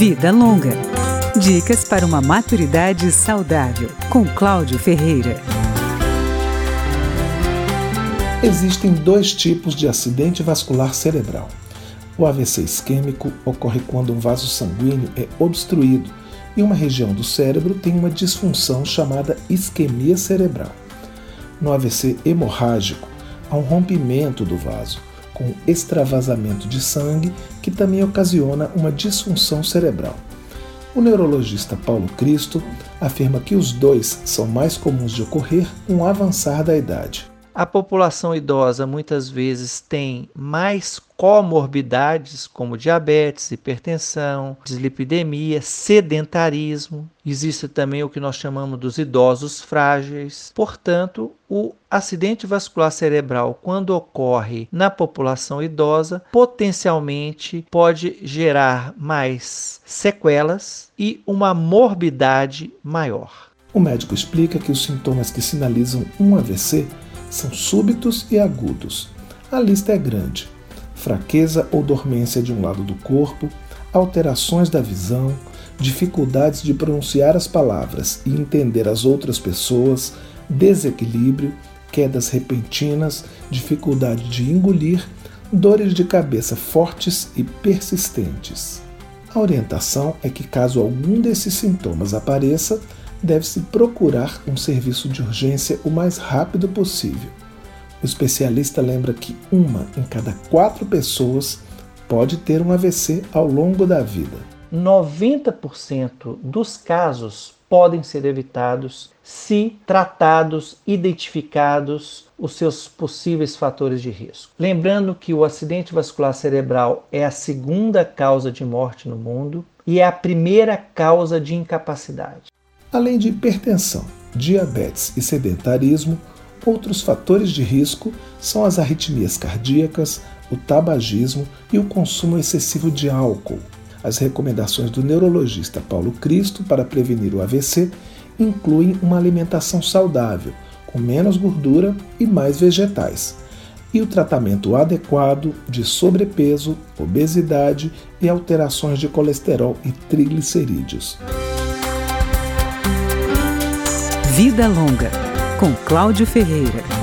Vida Longa. Dicas para uma maturidade saudável, com Cláudio Ferreira. Existem dois tipos de acidente vascular cerebral. O AVC isquêmico ocorre quando um vaso sanguíneo é obstruído e uma região do cérebro tem uma disfunção chamada isquemia cerebral. No AVC hemorrágico, há um rompimento do vaso, com extravasamento de sangue, que também ocasiona uma disfunção cerebral. O neurologista Paulo Cristo afirma que os dois são mais comuns de ocorrer com o avançar da idade. A população idosa muitas vezes tem mais comorbidades como diabetes, hipertensão, dislipidemia, sedentarismo. Existe também o que nós chamamos dos idosos frágeis. Portanto, o acidente vascular cerebral, quando ocorre na população idosa, potencialmente pode gerar mais sequelas e uma morbidade maior. O médico explica que os sintomas que sinalizam um AVC são súbitos e agudos. A lista é grande: fraqueza ou dormência de um lado do corpo, alterações da visão, dificuldades de pronunciar as palavras e entender as outras pessoas, desequilíbrio, quedas repentinas, dificuldade de engolir, dores de cabeça fortes e persistentes. A orientação é que, caso algum desses sintomas apareça, deve-se procurar um serviço de urgência o mais rápido possível. O especialista lembra que uma em cada quatro pessoas pode ter um AVC ao longo da vida. 90% dos casos podem ser evitados se tratados, identificados os seus possíveis fatores de risco. Lembrando que o acidente vascular cerebral é a segunda causa de morte no mundo e é a primeira causa de incapacidade. Além de hipertensão, diabetes e sedentarismo, outros fatores de risco são as arritmias cardíacas, o tabagismo e o consumo excessivo de álcool. As recomendações do neurologista Paulo Cristo para prevenir o AVC incluem uma alimentação saudável, com menos gordura e mais vegetais, e o tratamento adequado de sobrepeso, obesidade e alterações de colesterol e triglicerídeos. Vida Longa, com Cláudio Ferreira.